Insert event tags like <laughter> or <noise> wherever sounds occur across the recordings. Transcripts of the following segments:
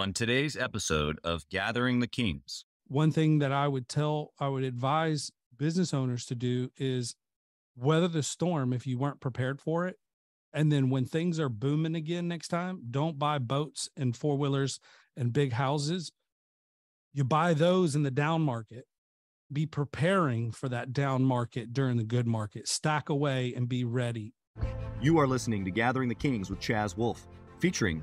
on today's episode of Gathering the Kings. One thing that I would tell, I would advise business owners to do is weather the storm if you weren't prepared for it. And then when things are booming again next time, don't buy boats and four wheelers and big houses. You buy those in the down market. Be preparing for that down market during the good market. Stack away and be ready. You are listening to Gathering the Kings with Chaz Wolfe, featuring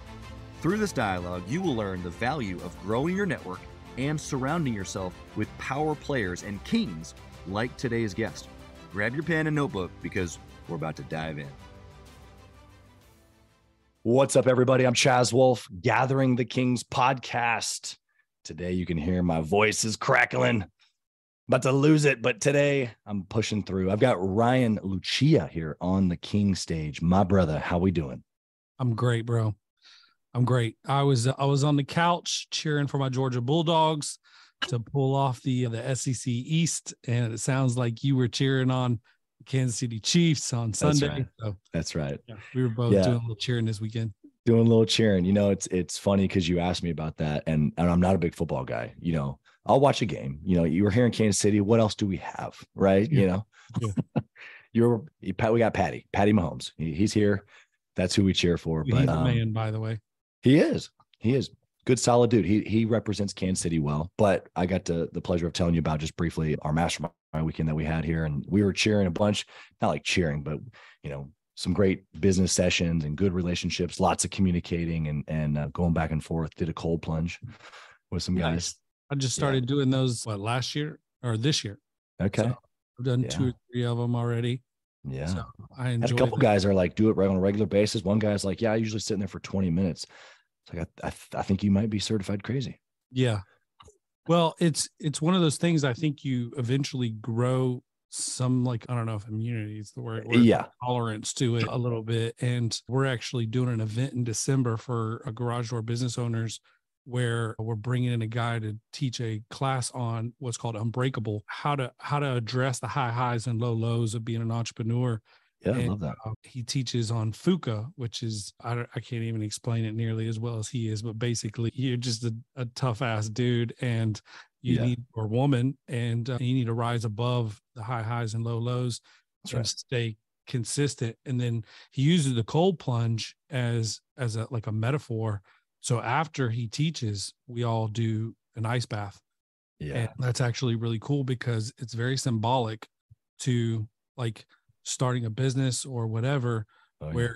Through this dialogue, you will learn the value of growing your network and surrounding yourself with power players and kings like today's guest. Grab your pen and notebook because we're about to dive in. What's up, everybody? I'm Chaz Wolfe, Gathering the Kings podcast. Today, you can hear my voice is crackling. About to lose it, but today I'm pushing through. I've got Ryan Lucia here on the King stage. My brother, how we doing? I'm great, bro. I'm great. I was I was on the couch cheering for my Georgia Bulldogs to pull off the the SEC East, and it sounds like you were cheering on Kansas City Chiefs on Sunday. That's right. So, That's right. Yeah, we were both yeah. doing a little cheering this weekend. Doing a little cheering. You know, it's it's funny because you asked me about that, and and I'm not a big football guy. You know, I'll watch a game. You know, you were here in Kansas City. What else do we have, right? Yeah. You know, yeah. <laughs> you're we got Patty, Patty Mahomes. He, he's here. That's who we cheer for. He's but um, man, by the way. He is. He is good, solid dude. He he represents Kansas City well. But I got to, the pleasure of telling you about just briefly our mastermind weekend that we had here, and we were cheering a bunch. Not like cheering, but you know, some great business sessions and good relationships. Lots of communicating and and uh, going back and forth. Did a cold plunge with some guys. I just started yeah. doing those what last year or this year. Okay, so I've done yeah. two or three of them already. Yeah. So I enjoy a couple them. guys are like, do it right on a regular basis. One guy's like, yeah, I usually sit in there for 20 minutes. It's like, I, I, th- I think you might be certified crazy. Yeah. Well, it's, it's one of those things I think you eventually grow some like, I don't know if immunity is the word, yeah, tolerance to it a little bit. And we're actually doing an event in December for a garage door business owners where we're bringing in a guy to teach a class on what's called unbreakable how to how to address the high highs and low lows of being an entrepreneur yeah and, i love that uh, he teaches on fuka which is I, I can't even explain it nearly as well as he is but basically you're just a, a tough ass dude and you yeah. need or woman and uh, you need to rise above the high highs and low lows That's and right. stay consistent and then he uses the cold plunge as as a like a metaphor so after he teaches, we all do an ice bath. Yeah. And that's actually really cool because it's very symbolic to like starting a business or whatever oh, where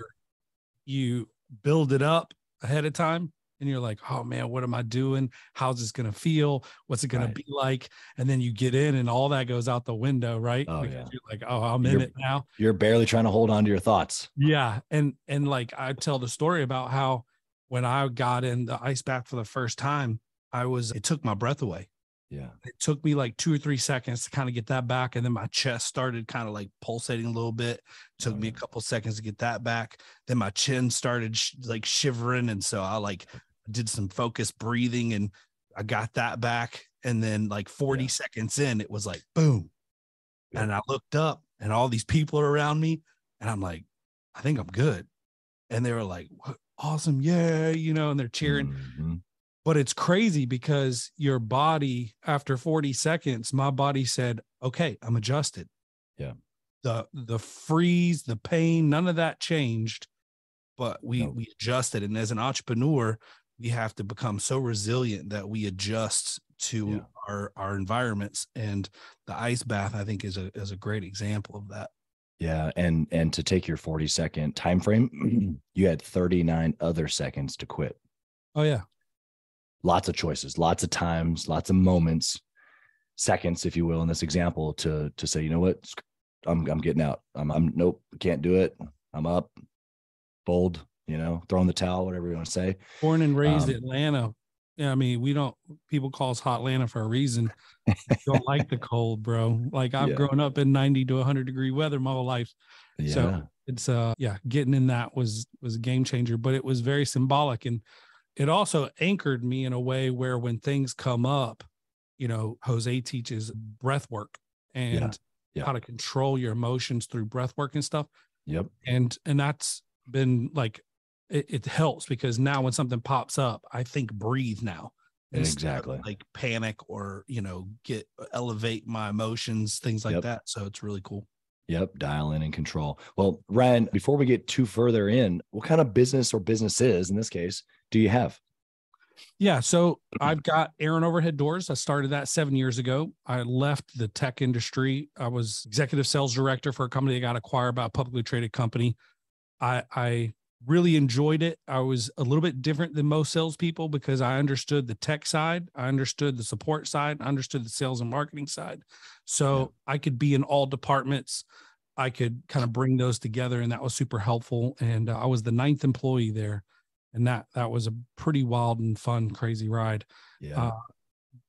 yeah. you build it up ahead of time and you're like, oh man, what am I doing? How's this gonna feel? What's it gonna right. be like? And then you get in and all that goes out the window, right? Oh, because yeah. you're like, oh, I'm you're, in it now. You're barely trying to hold on to your thoughts. Yeah. And and like I tell the story about how when I got in the ice bath for the first time, I was, it took my breath away. Yeah. It took me like two or three seconds to kind of get that back. And then my chest started kind of like pulsating a little bit. It took oh, me a couple seconds to get that back. Then my chin started sh- like shivering. And so I like did some focused breathing and I got that back. And then like 40 yeah. seconds in, it was like boom. Yeah. And I looked up and all these people are around me. And I'm like, I think I'm good. And they were like, what? awesome, yeah, you know, and they're cheering. Mm-hmm. But it's crazy because your body, after 40 seconds, my body said, okay, I'm adjusted. Yeah. The the freeze, the pain, none of that changed. But we we adjusted. And as an entrepreneur, we have to become so resilient that we adjust to yeah. our our environments. And the ice bath, I think, is a is a great example of that. Yeah, and and to take your 40 second time frame, <clears throat> you had 39 other seconds to quit. Oh yeah. Lots of choices, lots of times, lots of moments, seconds if you will in this example to to say, you know what? I'm I'm getting out. I'm I'm nope, can't do it. I'm up. Bold, you know, throwing the towel, whatever you want to say. Born and raised um, Atlanta. Yeah, I mean, we don't. People call us Hot Atlanta for a reason. don't <laughs> like the cold, bro. Like I've Yeah. grown up in ninety to hundred degree weather my whole life. Yeah. So it's uh yeah, getting in that was was a game changer, but it was very symbolic and it also anchored me in a way where when things come up, you know, Jose teaches breath work and yeah. how to control your emotions through breath work and stuff. yep. And and that's been like it, it helps because now when something pops up, I think breathe now. Exactly. Like panic or, you know, get elevate my emotions, things like Yep. that. So it's really cool. Yep, dial in and control. Well, Ryan, before we get too further in, what kind of business or businesses in this case do you have? Yeah. So I've got Aaron Overhead Doors. I started that seven years ago. I left the tech industry. I was executive sales director for a company that got acquired by a publicly traded company. I, I really enjoyed it. I was a little bit different than most salespeople because I understood the tech side, I understood the support side, I understood the sales and marketing side. So I could be in all departments. I could kind of bring those together, and that was super helpful. And uh, I was the ninth employee there and that that was a pretty wild and fun crazy ride. Yeah. uh,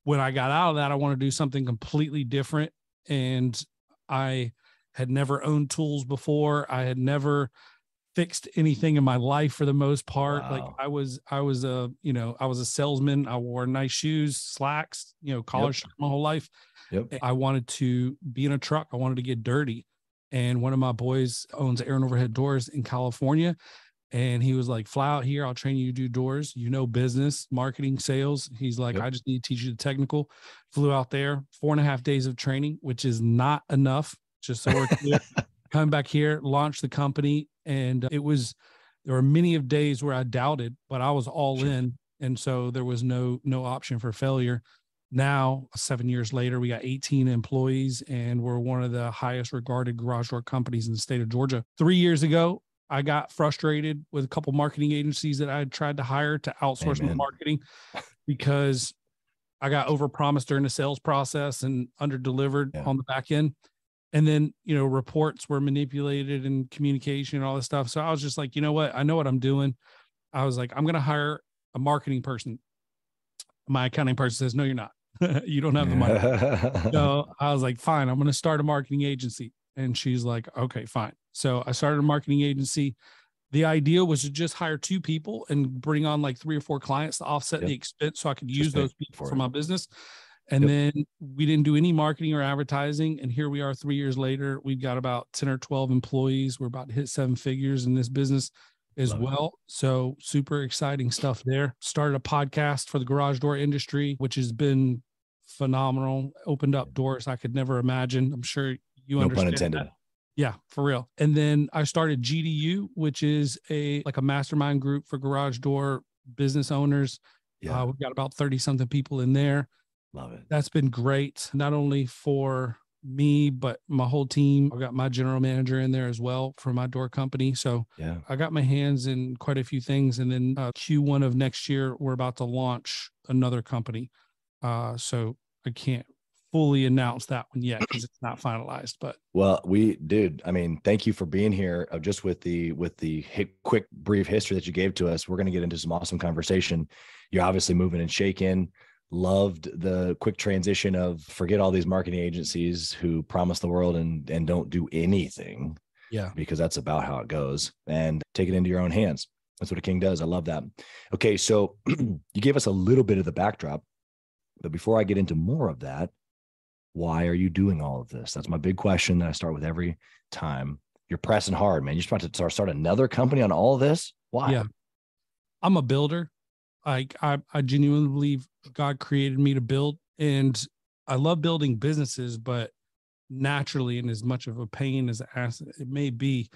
when i got out of that i want to do something completely different and i had never owned tools before. I had never fixed anything in my life for the most part. Like i was i was a you know i was a salesman. I wore nice shoes slacks you know collar shirt my whole life. Yep. i wanted to be in a truck. I wanted to get dirty. And one of my boys owns aaron overhead doors in california and he was like, fly out here. I'll train you to do doors. You know, business, marketing, sales. He's like, Yep. I just need to teach you the technical. Flew out there, four and a half days of training, which is not enough. Just so we're <laughs> clear. Coming back here, launched the company. And uh, it was, there were many of days where I doubted, but I was all Sure. in. And so there was no, no option for failure. Now, seven years later, we got 18 employees and we're one of the highest regarded garage door companies in the state of Georgia. Three years ago, I got frustrated with a couple marketing agencies that I had tried to hire to outsource my marketing because I got overpromised during the sales process and underdelivered Yeah. on the back end. And then, you know, reports were manipulated and communication and all this stuff. So I was just like, you know what? I know what I'm doing. I was like, I'm going to hire a marketing person. My accounting person says, no, you're not. <laughs> you don't have the money. <laughs> So I was like, fine, I'm going to start a marketing agency. And she's like, okay, fine. So I started a marketing agency. The idea was to just hire two people and bring on like three or four clients to offset Yep. the expense so I could Just use those people for for my business. And Yep. then we didn't do any marketing or advertising. And here we are three years later. We've got about 10 or 12 employees. We're about to hit seven figures in this business as Love it. well. So super exciting stuff there. Started a podcast for the garage door industry, which has been phenomenal. Opened up doors I could never imagine. I'm sure you no pun understand. intended. that. Yeah, for real. And then I started GDU, which is a like a mastermind group for garage door business owners. Yeah. Uh, we've got about 30 something people in there. Love it. That's been great, not only for me, but my whole team. I've got my general manager in there as well for my door company. So Yeah. I got my hands in quite a few things. And then uh, Q1 of next year, we're about to launch another company. Uh, so I can't fully announce that one yet because it's not finalized. But Well, we, dude. I mean, thank you for being here. Uh, just with the with the quick brief history that you gave to us, we're going to get into some awesome conversation. You're obviously moving and shaking. Loved the quick transition of forget all these marketing agencies who promise the world and and don't do anything yeah, because that's about how it goes and take it into your own hands. That's what a king does. I love that. Okay, so <clears throat> you gave us a little bit of the backdrop, but before I get into more of that, why are you doing all of this? That's my big question that I start with every time. You're pressing hard, man. You're just about to start, start another company on all this. Why? Yeah. I'm a builder. Like I, I genuinely believe God created me to build, and I love building businesses. But naturally, and as much of a pain as as it may be,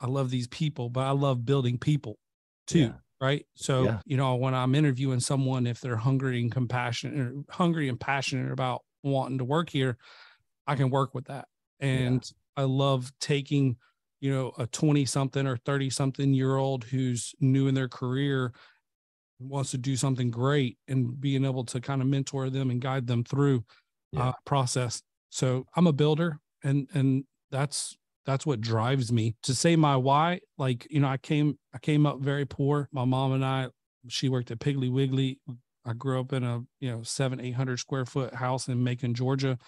I love these people, but I love building people too. Yeah. Right. So Yeah. you know, when I'm interviewing someone, if they're hungry and compassionate, or hungry and passionate about wanting to work here, I can work with that. And I love taking you know, a 20 something or 30 something year old who's new in their career wants to do something great and being able to kind of mentor them and guide them through Yeah. uh, process. So I'm a builder and, and that's, that's what drives me to say my why. Like, you know, I came, I came up very poor. My mom and I, she worked at Piggly Wiggly. I grew up in a you know seven eight hundred square foot house in Macon, Georgia,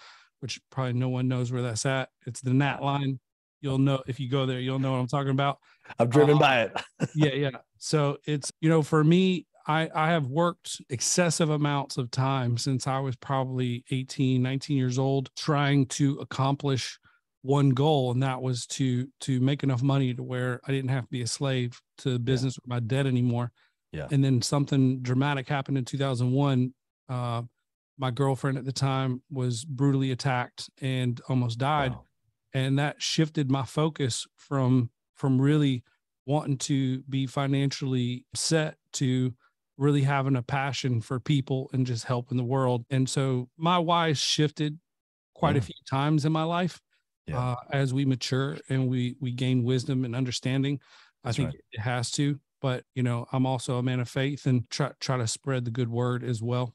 which probably no one knows where that's at. It's the gnat line. You'll know if you go there, you'll know what I'm talking about. I've driven uh, by it. <laughs> yeah, yeah. So it's you know for me, I I have worked excessive amounts of time since I was probably 18, 19 years old, trying to accomplish one goal, and that was to to make enough money to where I didn't have to be a slave to business yeah. or my debt anymore. Yeah. And then something dramatic happened in 2001. Uh, my girlfriend at the time was brutally attacked and almost died. Wow. And that shifted my focus from from really wanting to be financially set to really having a passion for people and just helping the world. And so my why shifted quite yeah. a few times in my life yeah. uh, as we mature and we we gain wisdom and understanding. That's I think right. it has to but you know i'm also a man of faith and try try to spread the good word as well.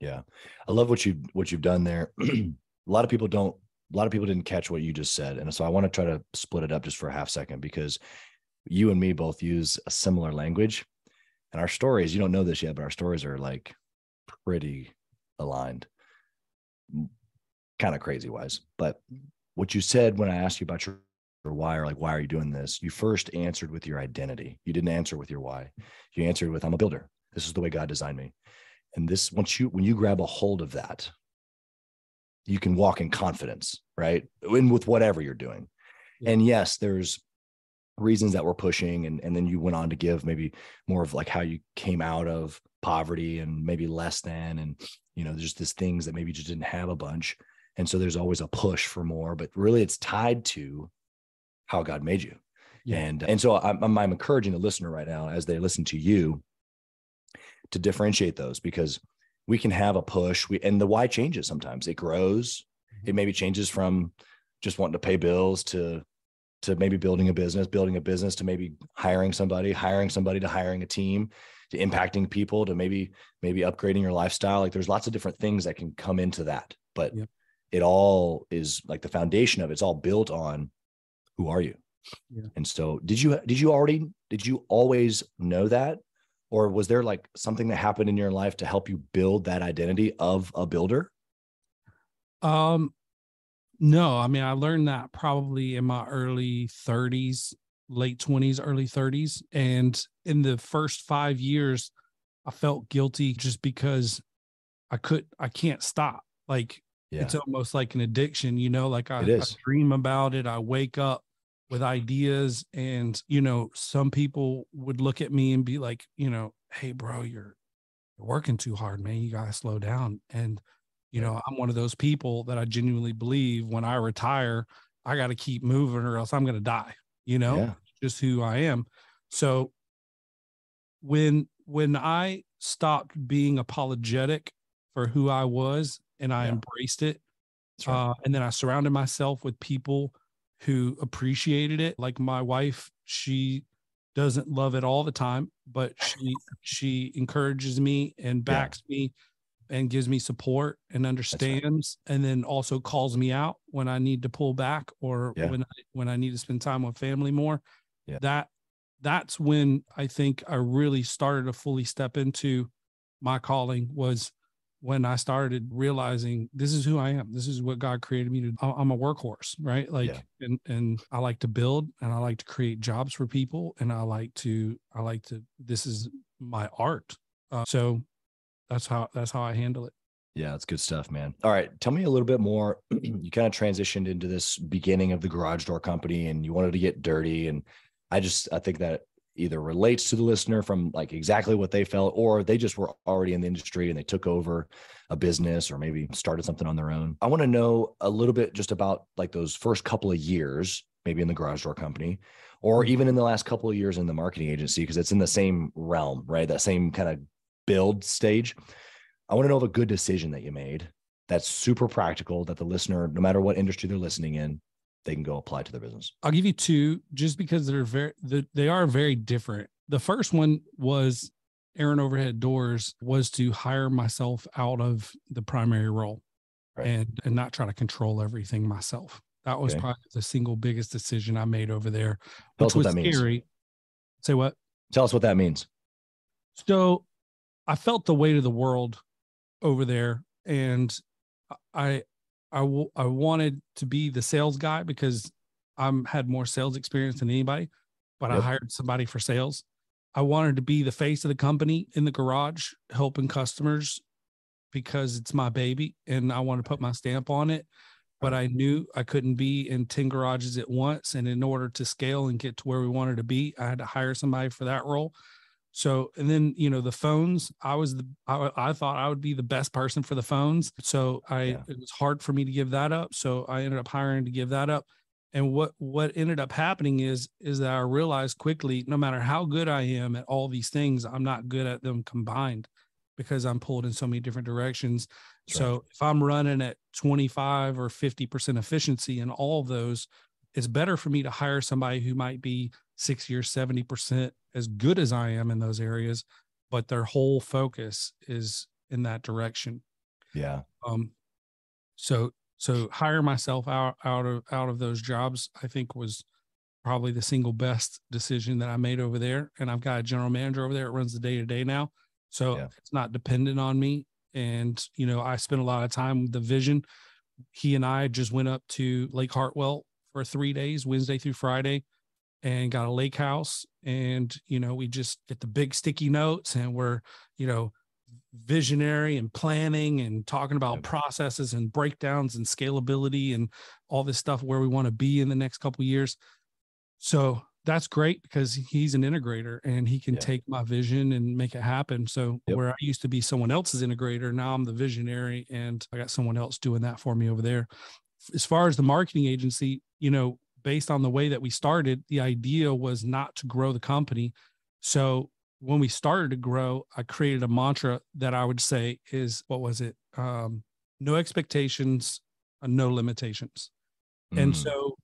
Yeah. I love what you what you've done there. <clears throat> A lot of people don't a lot of people didn't catch what you just said and so i want to try to split it up just for a half second because you and me both use a similar language and our stories you don't know this yet but our stories are like pretty aligned kind of crazy wise but what you said when i asked you about your or why or like why are you doing this? You first answered with your identity. You didn't answer with your why. You answered with i'm a builder. This is the way god designed me. And this once you when you grab a hold of that you can walk in confidence right? And with whatever you're doing. Yeah. and yes there's reasons that we're pushing and, and then you went on to give maybe more of like how you came out of poverty and maybe less than and you know there's just things that maybe you just didn't have a bunch. And so there's always a push for more but really it's tied to how God made you. Yeah. And and so I'm, I'm encouraging the listener right now as they listen to you to differentiate those because we can have a push. We and the why changes sometimes. It grows. Mm-hmm. It maybe changes from just wanting to pay bills to to maybe building a business, building a business to maybe hiring somebody, hiring somebody to hiring a team, to impacting people, to maybe maybe upgrading your lifestyle. Like there's lots of different things that can come into that. But yep. it all is like the foundation of it's all built on who are you? Yeah. And so did you did you already did you always know that? Or was there like something that happened in your life to help you build that identity of a builder? Um no, I mean I learned that probably in my early 30s, late 20s, early 30s. And in the first five years, I felt guilty just because I could I can't stop. Like yeah. it's almost like an addiction, you know, like I, I dream about it. I wake up with ideas and you know some people would look at me and be like you know hey bro you're you're working too hard man you gotta slow down and you know i'm one of those people that i genuinely believe when i retire i gotta keep moving or else i'm gonna die you know yeah. just who i am so when when i stopped being apologetic for who i was and i yeah. embraced it right. uh, and then i surrounded myself with people who appreciated it. Like my wife, she doesn't love it all the time, but she she encourages me and backs yeah. me and gives me support and understands right. and then also calls me out when I need to pull back or yeah. when I, when I need to spend time with family more. Yeah. That that's when I think I really started to fully step into my calling was when I started realizing this is who I am. This is what God created me to. I'm a workhorse, right? Like, yeah. and and I like to build, and I like to create jobs for people, and I like to, I like to. This is my art. Uh, so that's how that's how I handle it. Yeah, that's good stuff, man. All right, tell me a little bit more. <clears throat> you kind of transitioned into this beginning of the garage door company, and you wanted to get dirty, and I just I think that either relates to the listener from like exactly what they felt or they just were already in the industry and they took over a business or maybe started something on their own. I want to know a little bit just about like those first couple of years, maybe in the garage door company or mm-hmm. even in the last couple of years in the marketing agency because it's in the same realm, right? That same kind of build stage. I want to know of a good decision that you made that's super practical that the listener, no matter what industry they're listening in, they can go apply to their business? I'll give you two just because they're very they are very different. The first one was Aaron Overhead Doors was to hire myself out of the primary role right. and and not try to control everything myself. That was okay. probably the single biggest decision I made over there. Tell us what that scary. means. Say what? Tell us what that means. So I felt the weight of the world over there, and I I, w- I wanted to be the sales guy because I'm had more sales experience than anybody, but yep. I hired somebody for sales. I wanted to be the face of the company in the garage, helping customers because it's my baby and I want to put my stamp on it. But I knew I couldn't be in 10 garages at once. And in order to scale and get to where we wanted to be, I had to hire somebody for that role. So, and then, you know, the phones, I was the, I, I thought I would be the best person for the phones. So I, yeah. it was hard for me to give that up. So I ended up hiring to give that up. And what, what ended up happening is, is that I realized quickly, no matter how good I am at all these things, I'm not good at them combined because I'm pulled in so many different directions. That's so right. if I'm running at 25 or 50% efficiency in all those, it's better for me to hire somebody who might be 60 or 70% as good as I am in those areas, but their whole focus is in that direction. Yeah. Um, so, so hire myself out, out of, out of those jobs, I think was probably the single best decision that I made over there. And I've got a general manager over there that runs the day to day now. So yeah. it's not dependent on me. And, you know, I spent a lot of time with the vision. He and I just went up to Lake Hartwell for three days, Wednesday through Friday, and got a lake house. And, you know, we just get the big sticky notes and we're, you know, visionary and planning and talking about yep. processes and breakdowns and scalability and all this stuff where we want to be in the next couple years. So that's great because he's an integrator and he can yeah. take my vision and make it happen. So yep. where I used to be someone else's integrator, now I'm the visionary and I got someone else doing that for me over there. As far as the marketing agency, you know, based on the way that we started, the idea was not to grow the company. So when we started to grow, I created a mantra that I would say is what was it? Um, no expectations, no limitations. Mm. And so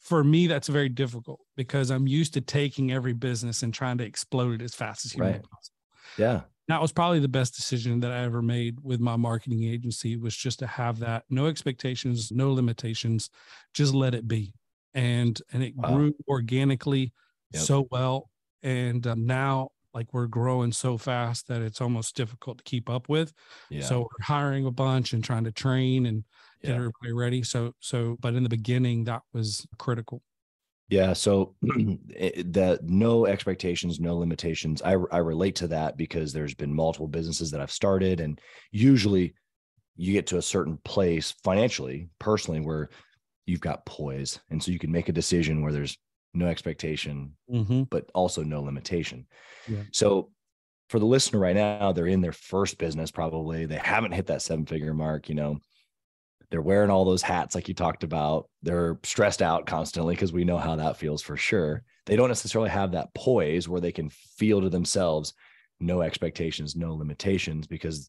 for me, that's very difficult because I'm used to taking every business and trying to explode it as fast as humanly right. possible. Yeah. That was probably the best decision that I ever made with my marketing agency was just to have that no expectations, no limitations, just let it be. And and it wow. grew organically yep. so well and um, now like we're growing so fast that it's almost difficult to keep up with. Yeah. So we're hiring a bunch and trying to train and get yeah. everybody ready. So so but in the beginning that was critical. Yeah. So <clears throat> that no expectations, no limitations. I, I relate to that because there's been multiple businesses that I've started, and usually you get to a certain place financially, personally, where you've got poise. And so you can make a decision where there's no expectation, mm-hmm. but also no limitation. Yeah. So for the listener right now, they're in their first business, probably. They haven't hit that seven figure mark, you know they're wearing all those hats like you talked about. They're stressed out constantly because we know how that feels for sure. They don't necessarily have that poise where they can feel to themselves no expectations no limitations because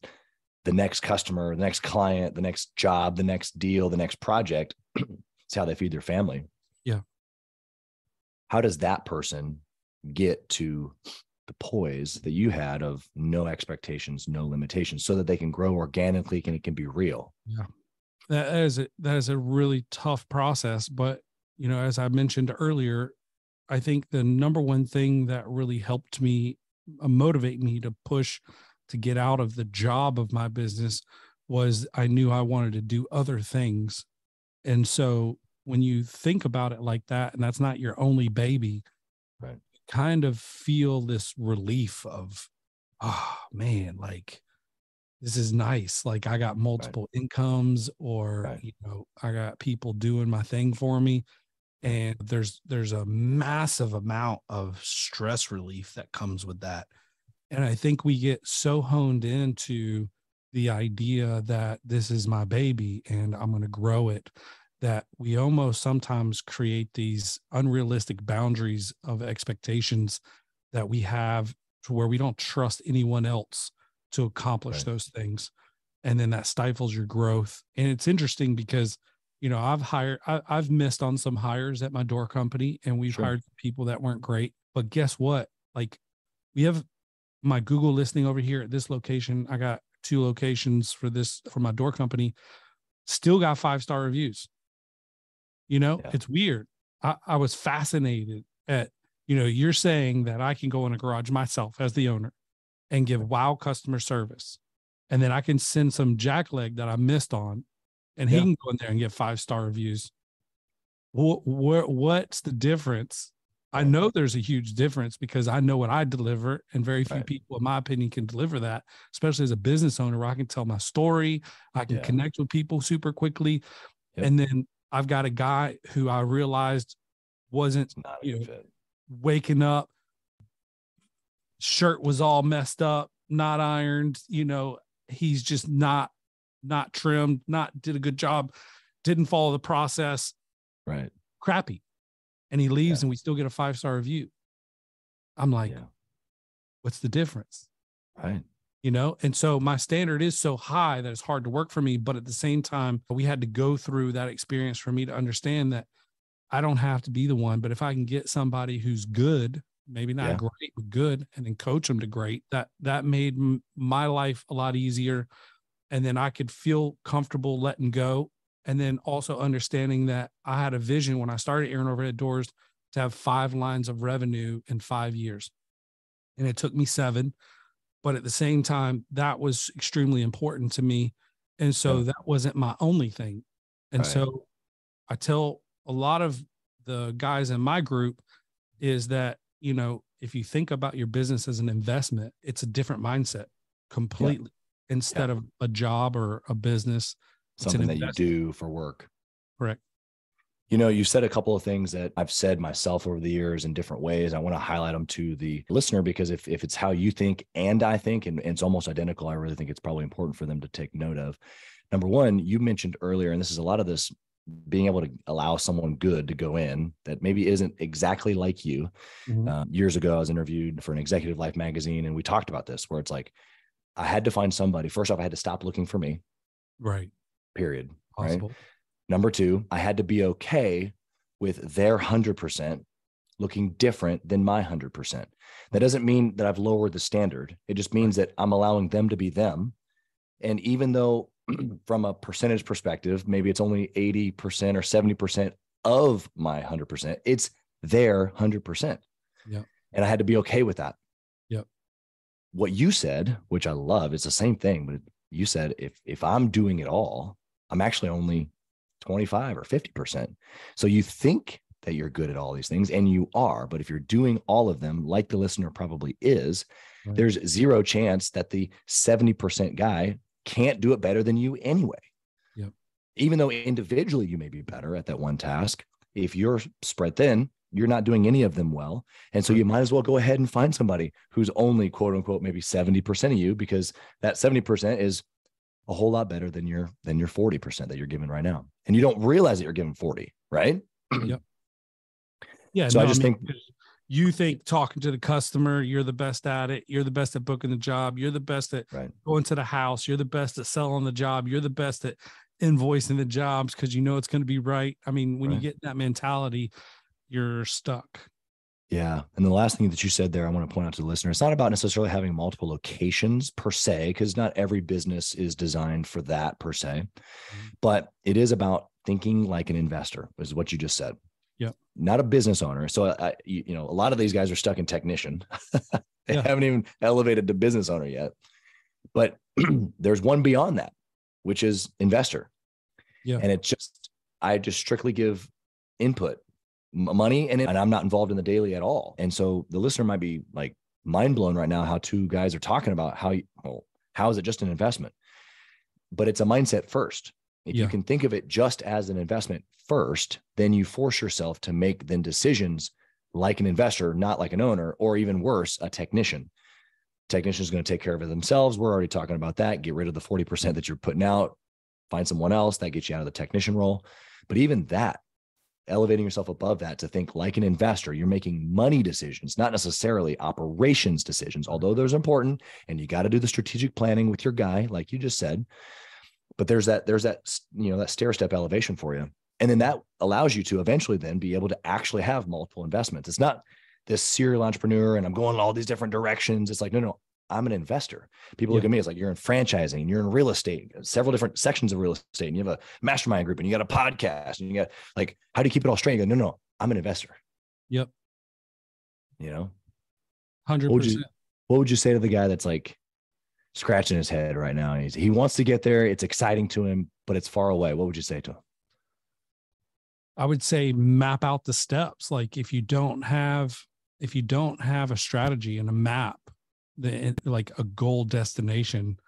the next customer the next client the next job the next deal the next project, <clears throat> it's how they feed their family. Yeah. How does that person get to the poise that you had of no expectations no limitations so that they can grow organically and it can be real? Yeah that is a, that is a really tough process but you know as i mentioned earlier i think the number one thing that really helped me uh, motivate me to push to get out of the job of my business was i knew i wanted to do other things. And so when you think about it like that and that's not your only baby right. kind of feel this relief of oh man like this is nice. Like I got multiple right. incomes or right. you know, I got people doing my thing for me. Mm. And there's there's a massive amount of stress relief that comes with that. And I think we get so honed into the idea that this is my baby and I'm going to grow it that we almost sometimes create these unrealistic boundaries of expectations that we have to where we don't trust anyone else to accomplish right. those things. And then that stifles your growth. And it's interesting because you know i've hired I, have missed on some hires at my door company and we've sure. hired people that weren't great. But guess what? Like we have my google listing over here at this location. I got two locations for this for my door company. Still got five star reviews. You know yeah. it's weird. I, I was fascinated at you know you're saying that i can go in a garage myself as the owner and give wow customer service. And then I can send some jackleg that I missed on and he Yeah. can go in there and get five star reviews. What, what what's the difference? I know there's a huge difference because I know what I deliver, and very few Right. people, in my opinion, can deliver that. Especially as a business owner, where I can tell my story, I can Yeah. connect with people super quickly, Yep. and then I've got a guy who I realized wasn't you know, fit. waking up shirt was all messed up not ironed you know he's just not not trimmed not did a good job didn't follow the process Right. crappy and he leaves Yeah. and we still get a five star review i'm like Yeah. what's the difference Right. you know and so my standard is so high that it's hard to work for me but at the same time we had to go through that experience for me to understand that i don't have to be the one but if i can get somebody who's good maybe not Yeah. great but good and then coach them to great that that made m- my life a lot easier and then i could feel comfortable letting go and then also understanding that i had a vision when i started aaron overhead doors to have five lines of revenue in five years and it took me seven but at the same time that was extremely important to me and so Yeah. that wasn't my only thing and Right. so i tell a lot of the guys in my group is that you know if you think about your business as an investment it's a different mindset completely instead of a job or a business Something that you do for work. correct You know, you said a couple of things that I've said myself over the years in different ways. I want to highlight them to the listener because if, if it's how you think and I think, and, and it's almost identical, I really think it's probably important for them to take note of. Number one, you mentioned earlier, and this is a lot of this being able to allow someone good to go in that maybe isn't exactly like you. Mhm. Um, years ago, I was interviewed for an executive life magazine, and we talked about this where it's like, I had to find somebody. First off, I had to stop looking for me, right period. Right. Number two, I had to be okay with their 100% looking different than my 100%. That doesn't mean that I've lowered the standard. It just means that I'm allowing them to be them. And even though, <clears throat> from a percentage perspective, maybe it's only 80% or 70% of my 100%, it's their 100%. Yep. And I had to be okay with that. Yep. What you said, which I love, it's the same thing, but you said if if I'm doing it all, I'm actually only 25 or 50%. So you think that you're good at all these things and you are, but if you're doing all of them like the listener probably is, Right. there's zero chance that the 70% guy can't do it better than you anyway. Yep. Even though individually you may be better at that one task, if you're spread thin, you're not doing any of them well. And so you might as well go ahead and find somebody who's only quote unquote maybe 70% of you because that 70% is a whole lot better than your than your 40% that you're giving right now. And you don't realize that you're giving 40, right? <clears throat> Yeah. So I no, just mean, think- you think talking to the customer, you're the best at it. You're the best at booking the job. You're the best at Right. going to the house. You're the best at selling the job. You're the best at invoicing the jobs because you know it's going to be right. I mean, when Right. you get that mentality, you're stuck. Yeah. And the last thing that you said there, I want to point out to the listener, it's not about necessarily having multiple locations per se, because not every business is designed for that per se. Mm-hmm. But it is about thinking like an investor, is what you just said. Not a business owner. So, I, you, you know, a lot of these guys are stuck in technician. <laughs> they Yeah. haven't even elevated to business owner yet. But <clears throat> there's one beyond that, which is investor. Yeah. And it's just, I just strictly give input money and, it, and I'm not involved in the daily at all. And so the listener might be like mind blown right now how two guys are talking about how you, well, how is it just an investment? But it's a mindset first. If you can think of it just as an investment first, then you force yourself to make then decisions like an investor, not like an owner, or even worse, a technician. Technician is going to take care of it themselves. We're already talking about that. Get rid of the 40% that you're putting out, find someone else that gets you out of the technician role. But even that, elevating yourself above that to think like an investor, you're making money decisions, not necessarily operations decisions, although those are important. And you got to do the strategic planning with your guy, like you just said. But there's that, there's that, you know, that stair step elevation for you. And then that allows you to eventually then be able to actually have multiple investments. It's not this serial entrepreneur and I'm going all these different directions. It's like, no, no, I'm an investor. People look at me it's like you're in franchising, you're in real estate, several different sections of real estate, and you have a mastermind group and you got a podcast and you got like, how do you keep it all straight? You go, no, no, I'm an investor. Yep. You know, Hundred What would you- what would you say to the guy that's like scratching his head right now? He's, he wants to get there. It's exciting to him, but it's far away. What would you say to him? I would say map out the steps. Like if you don't have if you don't have a strategy and a map, the like a goal destination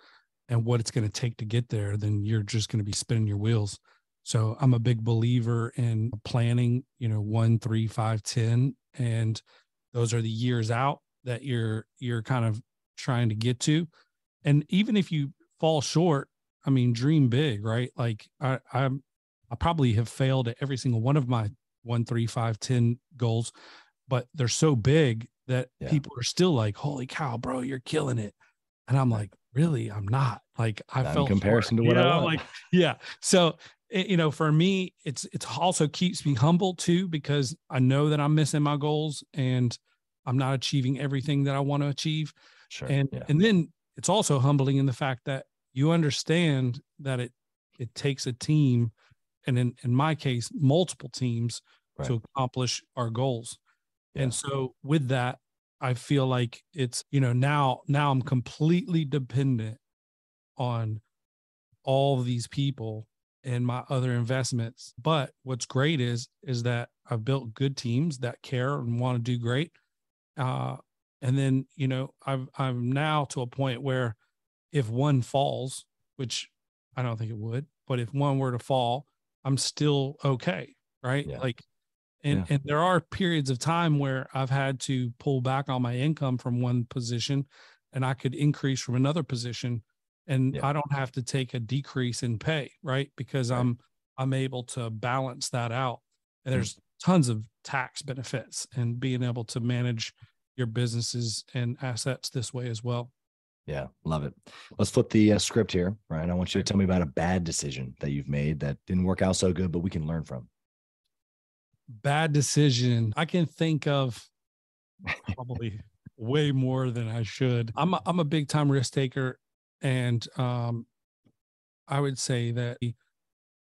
and what it's going to take to get there, then you're just going to be spinning your wheels. So I'm a big believer in planning, you know, one, three, five, ten, and those are the years out that you're you're kind of trying to get to. And even if you fall short, I mean, dream big, right? Like I I'm I probably have failed at every single one of my one, three, five, ten goals, but they're so big that yeah. people are still like, "Holy cow, bro, you're killing it," and I'm like, "Really, I'm not." Like I not felt in comparison short. to what yeah, I want. like yeah. So it, you know, for me, it's it's also keeps me humble too because I know that I'm missing my goals and I'm not achieving everything that I want to achieve. Sure. And yeah. and then it's also humbling in the fact that you understand that it it takes a team and in, in my case, multiple teams right. to accomplish our goals. Yeah. And so with that, I feel like it's, you know, now, now I'm completely dependent on all these people and my other investments. But what's great is, is that I've built good teams that care and want to do great. Uh, and then, you know, I've, I'm now to a point where if one falls, which I don't think it would, but if one were to fall, I'm still okay. Right. Yeah. Like, and, yeah. and there are periods of time where I've had to pull back on my income from one position and I could increase from another position and yeah. I don't have to take a decrease in pay. Right. Because right. I'm, I'm able to balance that out. And mm. there's mm-hmm. tons of tax benefits and being able to manage your businesses and assets this way as well. Yeah, love it. Let's flip the uh, script here, Ryan. I want you to tell me about a bad decision that you've made that didn't work out so good, but we can learn from. Bad decision. I can think of probably <laughs> way more than I should. I'm a, I'm a big time risk taker, and um, I would say that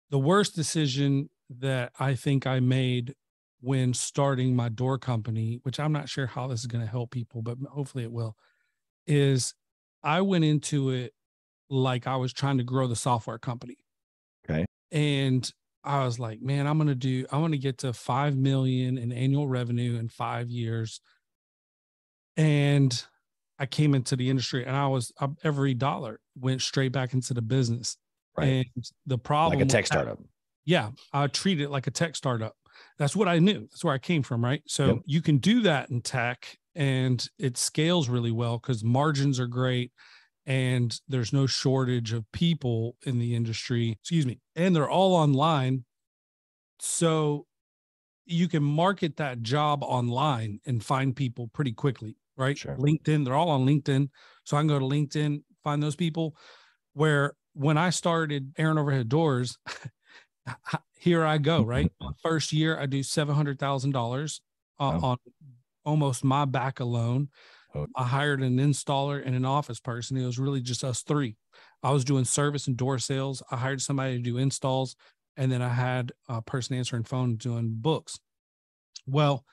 the worst decision that I think I made when starting my door company, which I'm not sure how this is going to help people, but hopefully it will, is I went into it like I was trying to grow the software company. Okay. And I was like, man, I'm going to do, I want to get to 5 million in annual revenue in five years. And I came into the industry and I was, every dollar went straight back into the business. Right. And the problem, like a tech startup. yeah. I treat it like a tech startup. That's what I knew. That's where I came from. Right. So yep. you can do that in tech and it scales really well because margins are great and there's no shortage of people in the industry excuse me and they're all online so you can market that job online and find people pretty quickly right sure. linkedin they're all on linkedin so i can go to linkedin find those people where when i started aaron overhead doors <laughs> here i go right first year i do $700000 uh, on almost my back alone. Oh. I hired an installer and an office person. It was really just us three. I was doing service and door sales. I hired somebody to do installs, and then I had a person answering phone doing books. Well,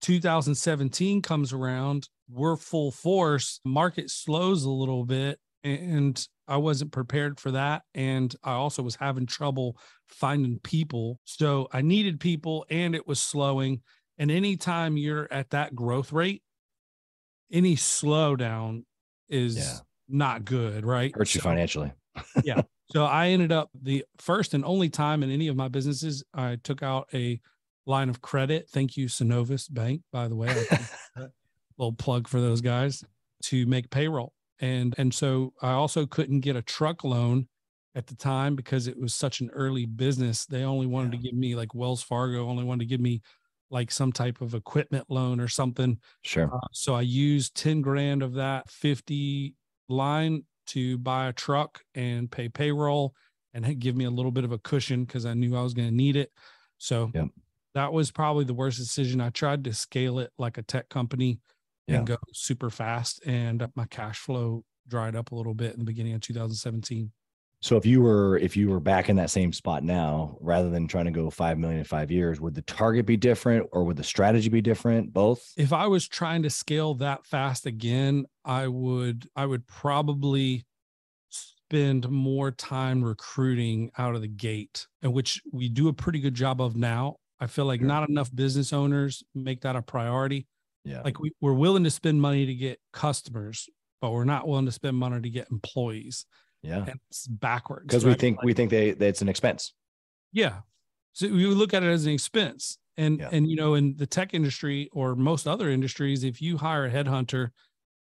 2017 comes around, we're full force. Market slows a little bit, and I wasn't prepared for that. And I also was having trouble finding people. So I needed people, and it was slowing. And anytime you're at that growth rate, any slowdown is yeah. not good, right? Hurts you financially. <laughs> yeah. So I ended up the first and only time in any of my businesses, I took out a line of credit. Thank you, Synovus Bank, by the way. <laughs> little plug for those guys to make payroll. And and so I also couldn't get a truck loan at the time because it was such an early business. They only wanted yeah. to give me like Wells Fargo only wanted to give me like some type of equipment loan or something. Sure. Uh, so I used 10 grand of that 50 line to buy a truck and pay payroll and <laughs> give me a little bit of a cushion because I knew I was going to need it. So yep. that was probably the worst decision. I tried to scale it like a tech company and go super fast, and uh, my cash flow dried up a little bit in the beginning of 2017. So if you were if you were back in that same spot now, rather than trying to go five million in five years, would the target be different or would the strategy be different? Both. If I was trying to scale that fast again, I would I would probably spend more time recruiting out of the gate, and which we do a pretty good job of now. I feel like Sure. not enough business owners make that a priority. Yeah. Like we, we're willing to spend money to get customers, but we're not willing to spend money to get employees. yeah. And it's backwards. Because we think Like, we think they that it's an expense. yeah. So we look at it as an expense. And Yeah. and you know, in the tech industry or most other industries, if you hire a headhunter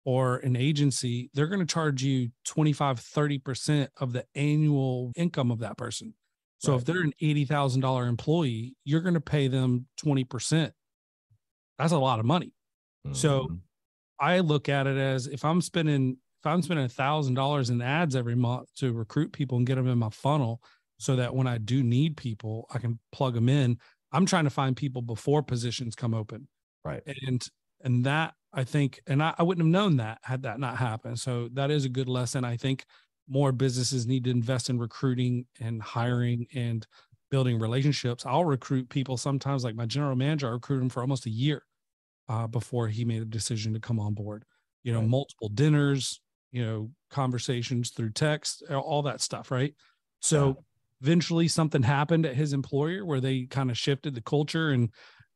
or an agency, they're going to charge you 25, 30% of the annual income of that person. So Right. if they're an $80,000 employee, you're going to pay them 20%. That's a lot of money. So- Mhm. I look at it as if I'm spending if I'm spending a thousand dollars in ads every month to recruit people and get them in my funnel, so that when I do need people, I can plug them in. I'm trying to find people before positions come open, right. and and that I think, and I, I wouldn't have known that had that not happened. So that is a good lesson. I think more businesses need to invest in recruiting and hiring and building relationships. I'll recruit people sometimes, like my general manager, I recruit him for almost a year uh, before he made a decision to come on board. You know, Right. multiple dinners, you know, conversations through text, all that stuff, right? So eventually something happened at his employer where they kind of shifted the culture and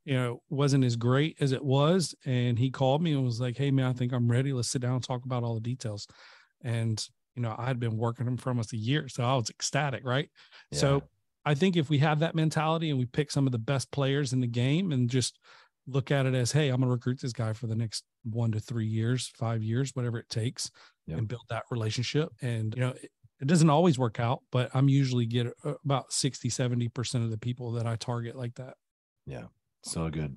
you know wasn't as great as it was and he called me and was like hey man i think i'm ready let's sit down and talk about all the details and you know i'd been working him for almost a year so i was ecstatic right Yeah. so I think if we have that mentality and we pick some of the best players in the game and just look at it as, hey, I'm going to recruit this guy for the next one to three years, five years, whatever it takes, Yep. and build that relationship. And, you know, it, it doesn't always work out, but I'm usually get uh, about 60, 70% of the people that I target like that. Yeah. So good.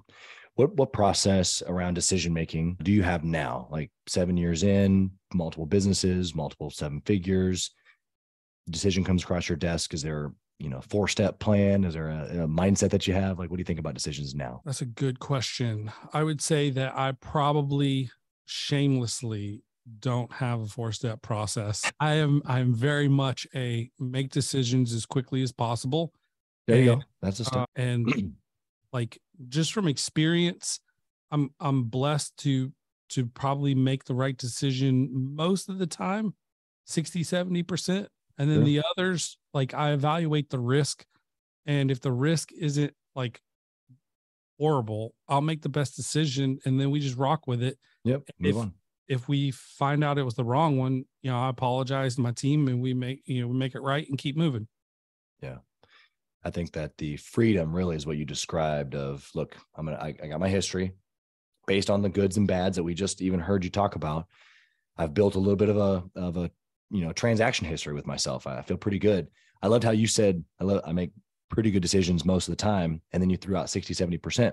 What what process around decision making do you have now? Like seven years in, multiple businesses, multiple seven figures. Decision comes across your desk. Is there you know four step plan? Is there a, a mindset that you have? Like what do you think about decisions now? That's a good question. I would say that I probably shamelessly don't have a four step process. I am I'm very much a make decisions as quickly as possible. There you go. That's the Uh, and <clears throat> like just from experience, I'm I'm blessed to to probably make the right decision most of the time, 60, 70%. And then Sure. the others, like I evaluate the risk. And if the risk isn't like horrible, I'll make the best decision and then we just rock with it. yep. Move if- on. If we find out it was the wrong one, you know, I apologize to my team and we make, you know, we make it right and keep moving. Yeah. I think that the freedom really is what you described of look, I'm gonna I, I got my history based on the goods and bads that we just even heard you talk about. I've built a little bit of a of a you know transaction history with myself. I feel pretty good. I loved how you said I love I make pretty good decisions most of the time, and then you threw out 60, 70%.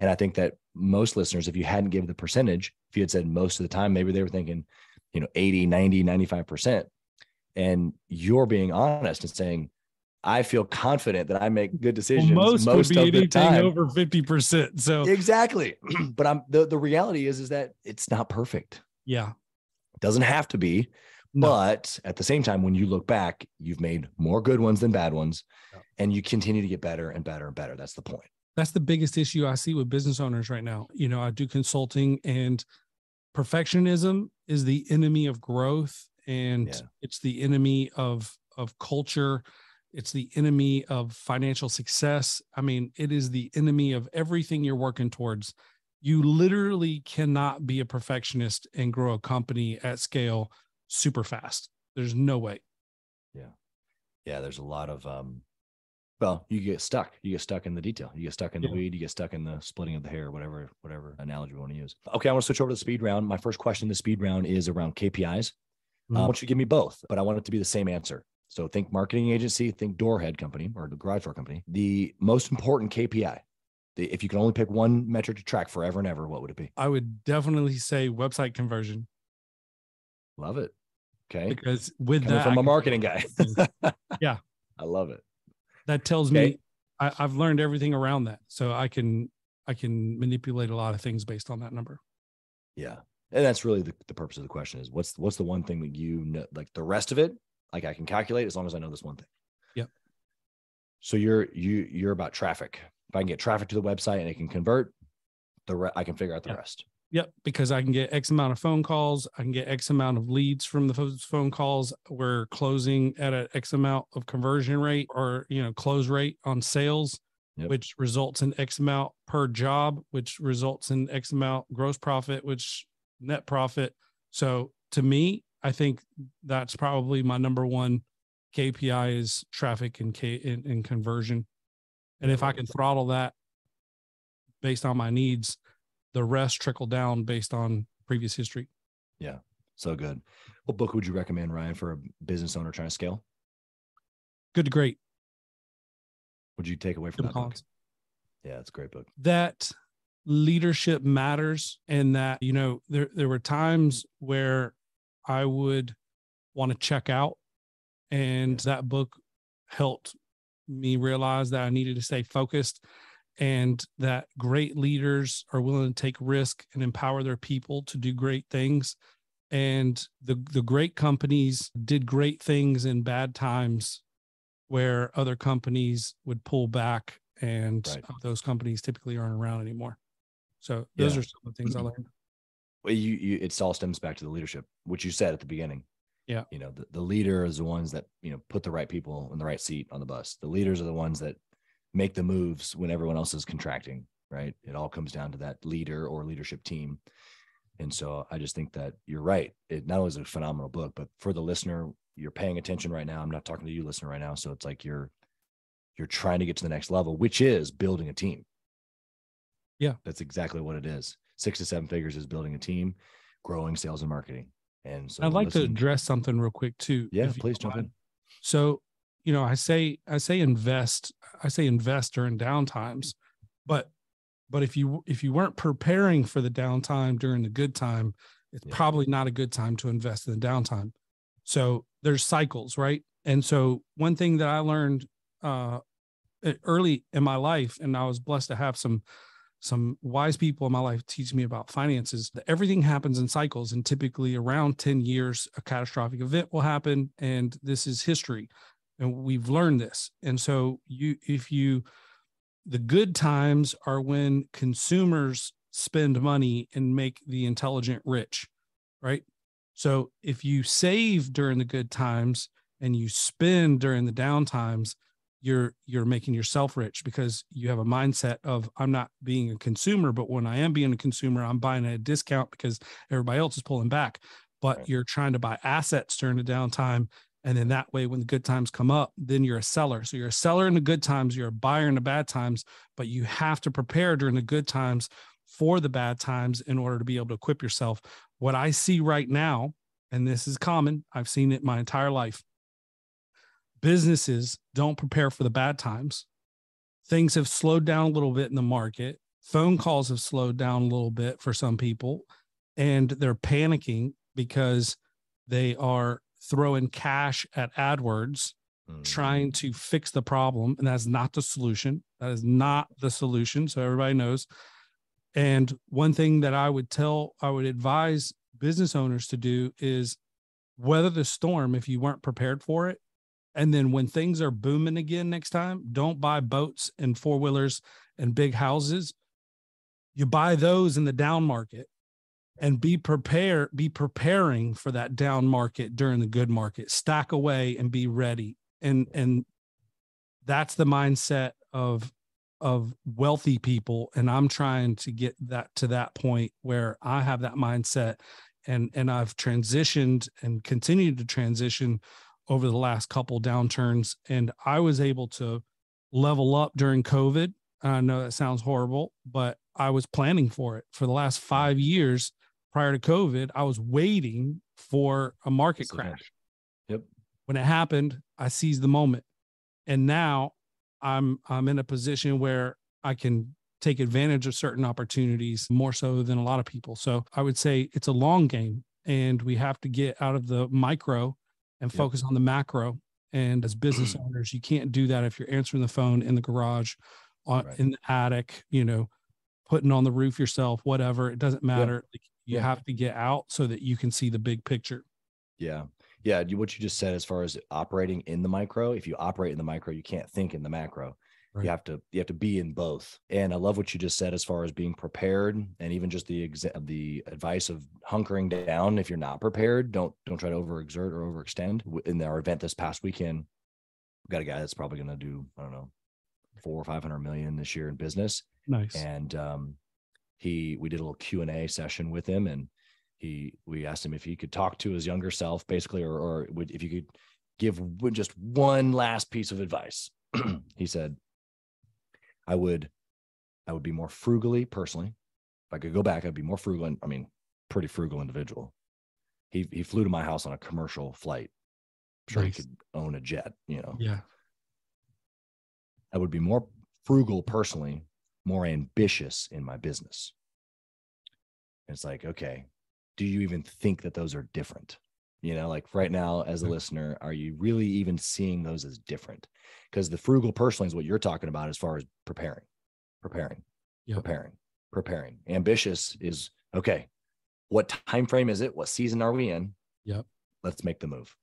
And I think that most listeners, if you hadn't given the percentage, if you had said most of the time, maybe they were thinking, you know, 80, 90, 95%. And you're being honest and saying, I feel confident that I make good decisions most, most, would be of the time. over 50%. So Exactly. <clears throat> but I'm the, the reality is is that it's not perfect. yeah. It doesn't have to be. No. But at the same time, when you look back, you've made more good ones than bad ones. Yeah. And you continue to get better and better and better. That's the point. that's the biggest issue I see with business owners right now. You know, I do consulting and perfectionism is the enemy of growth and Yeah. it's the enemy of of culture. It's the enemy of financial success. I mean, it is the enemy of everything you're working towards. You literally cannot be a perfectionist and grow a company at scale super fast. There's no way. Yeah, Yeah. there's a lot of um well, you get stuck. You get stuck in the detail. You get stuck in the Yeah. weed. You get stuck in the splitting of the hair, whatever, whatever analogy we want to use. Okay, I want to switch over to the speed round. My first question in the speed round is around KPIs. Uh, I Mhm. want you to give me both, but I want it to be the same answer. So think marketing agency, think doorhead company or the garage door company. The most important KPI. The, if you can only pick one metric to track forever and ever, what would it be? I would definitely say website conversion Love it. Okay. because with Coming that from a marketing guy. <laughs> Yeah. I love it. that tells Okay. me I, I've learned everything around that. So I can I can manipulate a lot of things based on that number. Yeah. And that's really the, the purpose of the question is what's what's the one thing that you know like the rest of it like I can calculate as long as I know this one thing. Yep. So you're you you're about traffic. If I can get traffic to the website and it can convert, the re- I can figure out the Yep. rest. Yep, because I can get X amount of phone calls. I can get X amount of leads from the phone calls. We're closing at an X amount of conversion rate or you know close rate on sales, Yep. which results in X amount per job, which results in X amount gross profit, which net profit. So to me, I think that's probably my number one KPI is traffic and K and, and conversion. And if I can throttle that based on my needs, the rest trickle down based on previous history. Yeah. So good. What book would you recommend, Ryan, for a business owner trying to scale? Good to great. Would you take away from Jim that book? Yeah, it's a great book. That leadership matters and that, you know, there there were times where I would want to check out and that book helped me realize that I needed to stay focused and that great leaders are willing to take risk and empower their people to do great things and the the great companies did great things in bad times where other companies would pull back and Right. those companies typically aren't around anymore so those Yeah. are some of the things i learned Well, you, you it all stems back to the leadership, which you said at the beginning. Yeah. You know, the, the leader is the ones that, you know, put the right people in the right seat on the bus. The leaders are the ones that make the moves when everyone else is contracting, right? It all comes down to that leader or leadership team. And so I just think that you're right. It not only is a phenomenal book, but for the listener, you're paying attention right now. I'm not talking to you, listener, right now. So it's like you're you're trying to get to the next level, which is building a team. Yeah. That's exactly what it is. Six to seven figures is building a team, growing sales and marketing. And so i'd like to address something real quick too Yeah, please jump in. so you know i say i say invest i say invest during down times but but if you if you weren't preparing for the downtime during the good time it's Yeah. probably not a good time to invest in the downtime. So there's cycles right? And so one thing that i learned uh early in my life and i was blessed to have some some wise people in my life teach me about finances that everything happens in cycles and typically around 10 years a catastrophic event will happen and this is history and we've learned this and so you if you the good times are when consumers spend money and make the intelligent rich right so if you save during the good times and you spend during the down times you're you're making yourself rich because you have a mindset of I'm not being a consumer, but when I am being a consumer, I'm buying at a discount because everybody else is pulling back. But Right. you're trying to buy assets during the downtime. And then that way, when the good times come up, then you're a seller. So you're a seller in the good times, you're a buyer in the bad times, but you have to prepare during the good times for the bad times in order to be able to equip yourself. What I see right now, and this is common, I've seen it my entire life businesses don't prepare for the bad times. Things have slowed down a little bit in the market. Phone calls have slowed down a little bit for some people, and they're panicking because they are throwing cash at AdWords, Mm. trying to fix the problem. And that's not the solution. That is not the solution. So everybody knows. And one thing that I would tell, I would advise business owners to do is weather the storm if you weren't prepared for it. And then when things are booming again next time, don't buy boats and four wheelers and big houses. You buy those in the down market and be prepared, be preparing for that down market during the good market. Stack away and be ready. And and that's the mindset of of wealthy people. And I'm trying to get that to that point where I have that mindset and and I've transitioned and continued to transition over the last couple downturns and I was able to level up during COVID. I know that sounds horrible, but I was planning for it for the last 5 years prior to COVID. I was waiting for a market crash. Yep. When it happened, I seized the moment. And now I'm I'm in a position where I can take advantage of certain opportunities more so than a lot of people. So I would say it's a long game and we have to get out of the micro and Yep. focus on the macro. And as business <clears throat> owners, you can't do that if you're answering the phone in the garage, on, Right. in the attic, you know, putting on the roof yourself, whatever. It doesn't matter. Like, You have to get out so that you can see the big picture. Yeah. Yeah, what you just said as far as operating in the micro, if you operate in the micro, you can't think in the macro. Right. You have to you have to be in both. And I love what you just said as far as being prepared and even just the exa- the advice of hunkering down if you're not prepared, don't don't try to overexert or overextend. In our event this past weekend, we got a guy that's probably going to do, I don't know, 4 or 500 million this year in business Nice. and um, he we did a little Q and A session with him, and he we asked him if he could talk to his younger self, basically, or or would if you could give just one last piece of advice. <clears throat> he said, "I would, I would be more frugally personally. If I could go back, I'd be more frugal. And I mean, pretty frugal individual. He he flew to my house on a commercial flight. I'm sure Nice. he could own a jet, you know. yeah. I would be more frugal personally, more ambitious in my business. And it's like, okay, do you even think that those are different? You know, like right now, as a mm-hmm. listener, are you really even seeing those as different? Because the frugal personally is what you're talking about as far as preparing, preparing, Yep. preparing, preparing. Ambitious is okay. What time frame is it? What season are we in? Yep. Let's make the move.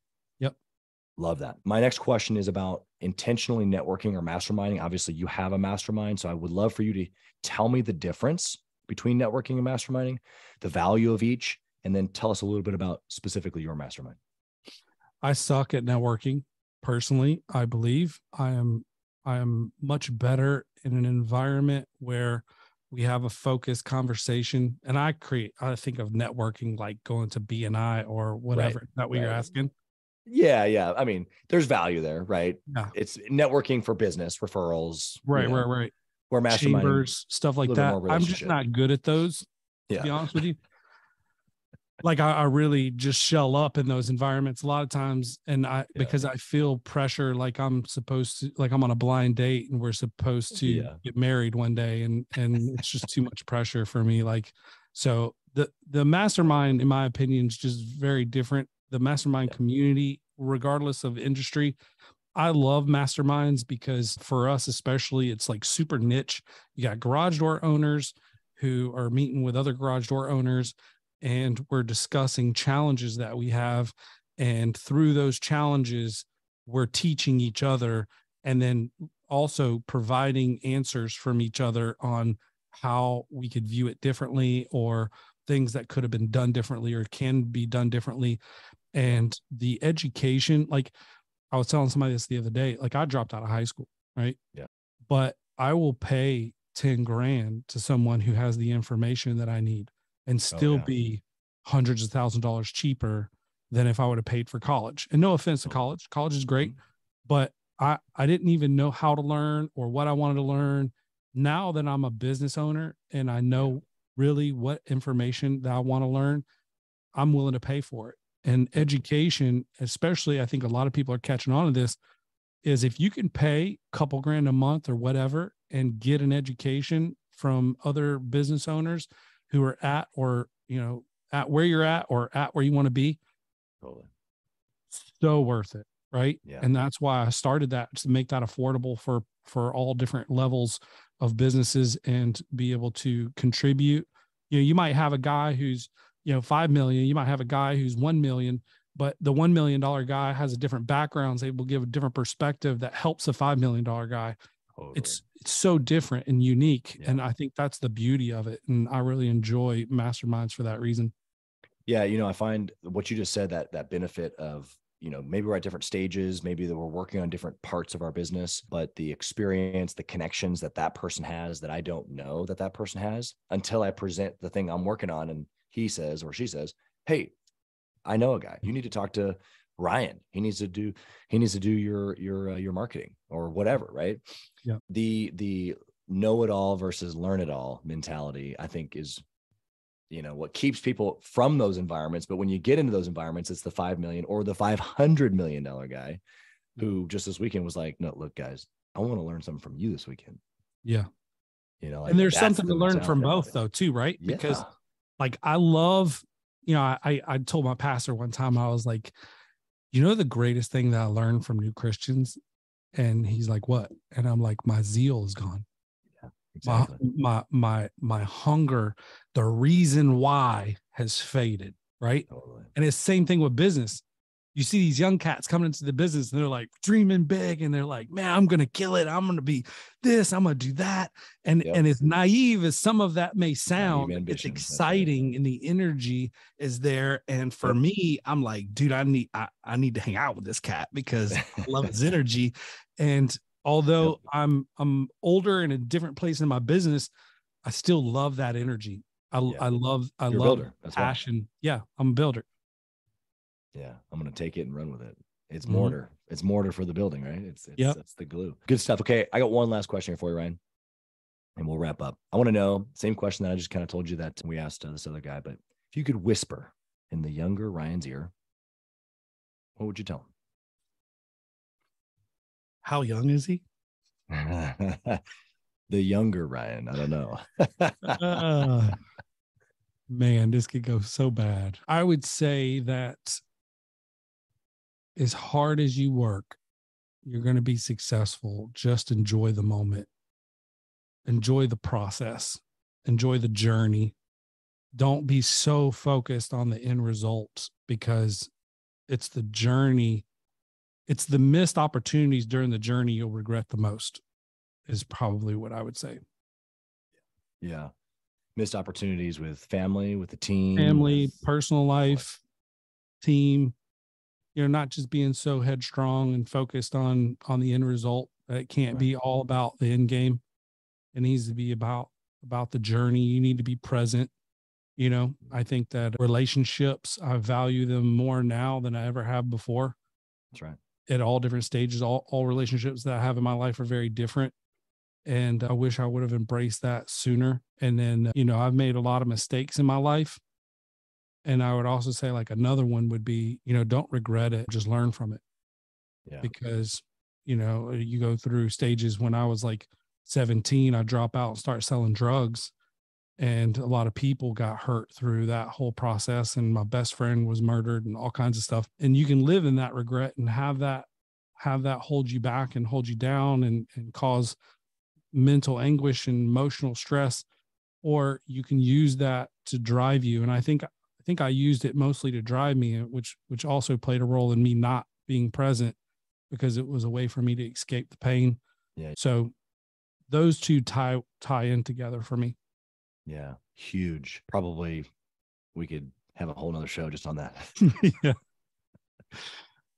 Love that. My next question is about intentionally networking or masterminding. Obviously, you have a mastermind. So I would love for you to tell me the difference between networking and masterminding, the value of each, and then tell us a little bit about specifically your mastermind. I suck at networking personally. I believe I am I am much better in an environment where we have a focused conversation. And I create I think of networking like going to BNI or whatever. Is that what you're right. asking? Yeah, yeah. I mean, there's value there, right? Yeah. It's networking for business, referrals. you Right, know, right, right. Where masterminding. Chambers, stuff like that. I'm just not good at those, to Yeah. be honest with <laughs> you. Like I, I really just shell up in those environments a lot of times. And I Yeah. because I feel pressure like I'm supposed to like I'm on a blind date and we're supposed to Yeah. get married one day and and it's just too much pressure for me. Like so the the mastermind, in my opinion, is just very different. The mastermind Yeah. community, regardless of industry, I love masterminds because for us, especially, it's like super niche. You got garage door owners who are meeting with other garage door owners, and we're discussing challenges that we have. And through those challenges, we're teaching each other and then also providing answers from each other on how we could view it differently or things that could have been done differently or can be done differently. And the education, like, I was telling somebody this the other day. Like I dropped out of high school, right? Yeah. But I will pay 10 grand to someone who has the information that I need and still Oh, yeah. be hundreds of thousand dollars cheaper than if I would have paid for college. And no offense to college. College is great, Mhm. but I, I didn't even know how to learn or what I wanted to learn. Now that I'm a business owner and I know really what information that I want to learn, I'm willing to pay for it. And education, especially, I think a lot of people are catching on to this, is if you can pay a couple grand a month or whatever and get an education from other business owners who are at or, you know, at where you're at or at where you want to be, Totally. so worth it. Right. Yeah. And that's why I started that to make that affordable for for all different levels of businesses and be able to contribute. You know, you might have a guy who's, you know, five million, you might have a guy who's one million, but the one million dollar guy has a different background, is able to give a different perspective that helps a five million dollar guy. Totally. It's it's so different and unique. Yeah. And I think that's the beauty of it. And I really enjoy masterminds for that reason. Yeah, you know, I find what you just said that that benefit of you know maybe we're at different stages, maybe that we're working on different parts of our business, but the experience, the connections that that person has that I don't know that that person has until I present the thing I'm working on, and he says or she says, "Hey, I know a guy. You need to talk to Ryan. He needs to do he needs to do your your uh, your marketing or whatever, right?" Yeah. The the know it all versus learn it all mentality, I think, is you know what keeps people from those environments but when you get into those environments it's the 5 million or the 500 million dollar guy who just this weekend was like no look guys i want to learn something from you this weekend Yeah. you know like, and there's something to learn from both though, too, right? Because Yeah. Like I love, you know, I I told my pastor one time I was like, you know, the greatest thing that I learned from new Christians, and he's like, what? And I'm like, my zeal is gone. Yeah, exactly. My my my my hunger, the reason why has faded, right? totally And it's same thing with business. You see these young cats coming into the business and they're like dreaming big and they're like, man, I'm gonna kill it. I'm gonna be this, I'm gonna do that. And Yep. and as naive as some of that may sound, it's that's right. exciting and the energy is there. And for Yep. me, I'm like, dude, I need I, I need to hang out with this cat because I love his <laughs> energy. And although I'm I'm older and a different place in my business, I still love that energy. I Yeah. I love I You're love builder. That's why. passion. Yeah, I'm a builder. Yeah, I'm gonna take it and run with it. It's Mhm. mortar. It's mortar for the building, right? It's it's Yep. that's the glue. Good stuff. Okay, I got one last question here for you, Ryan, and we'll wrap up. I want to know same question that I just kind of told you that we asked uh, this other guy, but if you could whisper in the younger Ryan's ear, what would you tell him? How young is he? <laughs> the younger Ryan. I don't know. Uh, <laughs> man, this could go so bad. I would say that as hard as you work, you're going to be successful. Just enjoy the moment, enjoy the process, enjoy the journey. Don't be so focused on the end result because it's the journey, it's the missed opportunities during the journey you'll regret the most, is probably what I would say. yeah, missed opportunities with family, with the team, family, with- personal life, team. You know, not just being so headstrong and focused on on the end result. It can't Right. be all about the end game. It needs to be about about the journey. You need to be present. You know, I think that relationships, I value them more now than I ever have before That's right. at all different stages. All all relationships that I have in my life are very different. And I wish I would have embraced that sooner. And then, you know, I've made a lot of mistakes in my life. And I would also say, like, another one would be, you know, don't regret it, just learn from it. Yeah. Because, you know, uh, you go through stages when I was like 17, I drop out and start selling drugs. And a lot of people got hurt through that whole process. And my best friend was murdered and all kinds of stuff. And you can live in that regret and have that have that hold you back and hold you down and, and cause mental anguish and emotional stress or you can use that to drive you and i think i think i used it mostly to drive me uh, which which also played a role in me not being present because it was a way for me to escape the pain Yeah. so those two tie tie in together for me Yeah. Huge. Probably we could have a whole nother show just on that. <laughs> yeah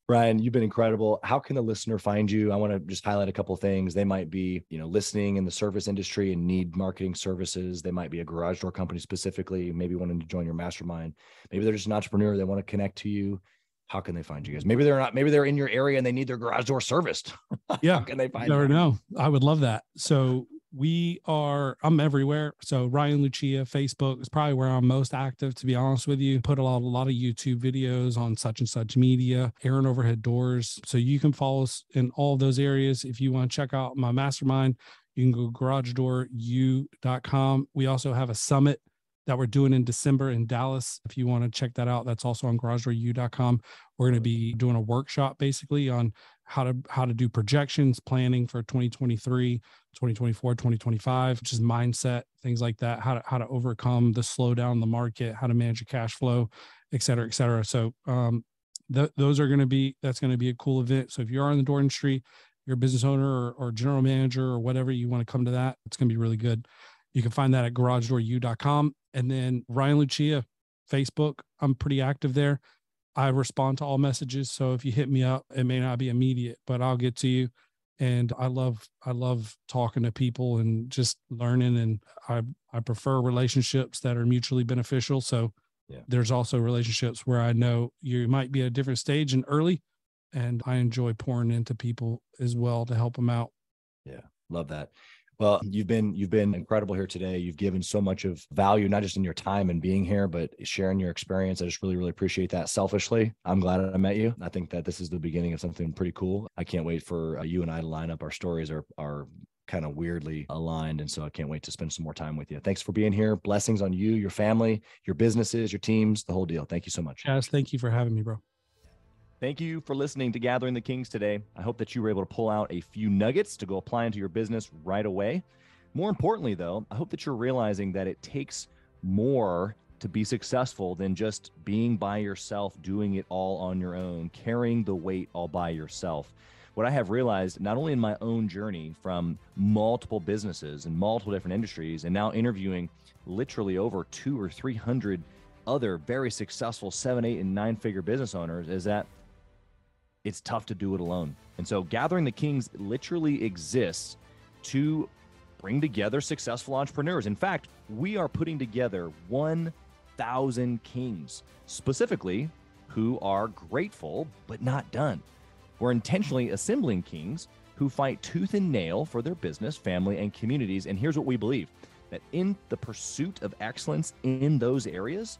Brian, you've been incredible. How can the listener find you? I want to just highlight a couple of things. They might be, you know, listening in the service industry and need marketing services. They might be a garage door company specifically, maybe wanting to join your mastermind. Maybe they're just an entrepreneur. They want to connect to you. How can they find you guys? Maybe they're not, maybe they're in your area and they need their garage door serviced. <laughs> yeah How can they find never you? know. I would love that. So we are, I'm everywhere. So Ryan Lucia, Facebook is probably where I'm most active, to be honest with you. Put a lot, a lot of YouTube videos on Such n Such Media, Aaron Overhead Doors. So you can follow us in all those areas. If you want to check out my mastermind, you can go garagedoor.u.com. We also have a summit that we're doing in December in Dallas. If you want to check that out, that's also on garagedoor.u.com. We're going to be doing a workshop basically on how to how to do projections planning for 2023 2024 2025 which is mindset things like that how to how to overcome the slowdown in the market how to manage your cash flow et cetera et cetera so um th- those are going to be that's going to be a cool event so if you're in the door industry you're a business owner or, or general manager or whatever you want to come to that it's going to be really good you can find that at garagedoor.u.com and then ryan lucia facebook i'm pretty active there I respond to all messages. So if you hit me up, it may not be immediate, but I'll get to you. And I love I love talking to people and just learning. And I I prefer relationships that are mutually beneficial. So Yeah. there's also relationships where I know you might be at a different stage and early, and I enjoy pouring into people as well to help them out. Yeah. Love that. Well, you've been you've been incredible here today. You've given so much of value, not just in your time and being here, but sharing your experience. I just really, really appreciate that. Selfishly, I'm glad I met you. I think that this is the beginning of something pretty cool. I can't wait for uh, you and I to line up. Our stories are are kind of weirdly aligned, and so I can't wait to spend some more time with you. Thanks for being here. Blessings on you, your family, your businesses, your teams, the whole deal. Thank you so much. Yes, thank you for having me, bro. Thank you for listening to Gathering the Kings today. I hope that you were able to pull out a few nuggets to go apply into your business right away. More importantly, though, I hope that you're realizing that it takes more to be successful than just being by yourself, doing it all on your own, carrying the weight all by yourself. What I have realized, not only in my own journey from multiple businesses and multiple different industries, and now interviewing literally over two or 300 other very successful seven, eight, and nine figure business owners, is that it's tough to do it alone. And so, Gathering the Kings literally exists to bring together successful entrepreneurs. In fact, we are putting together 1,000 kings, specifically who are grateful but not done. We're intentionally assembling kings who fight tooth and nail for their business, family, and communities. And here's what we believe that in the pursuit of excellence in those areas,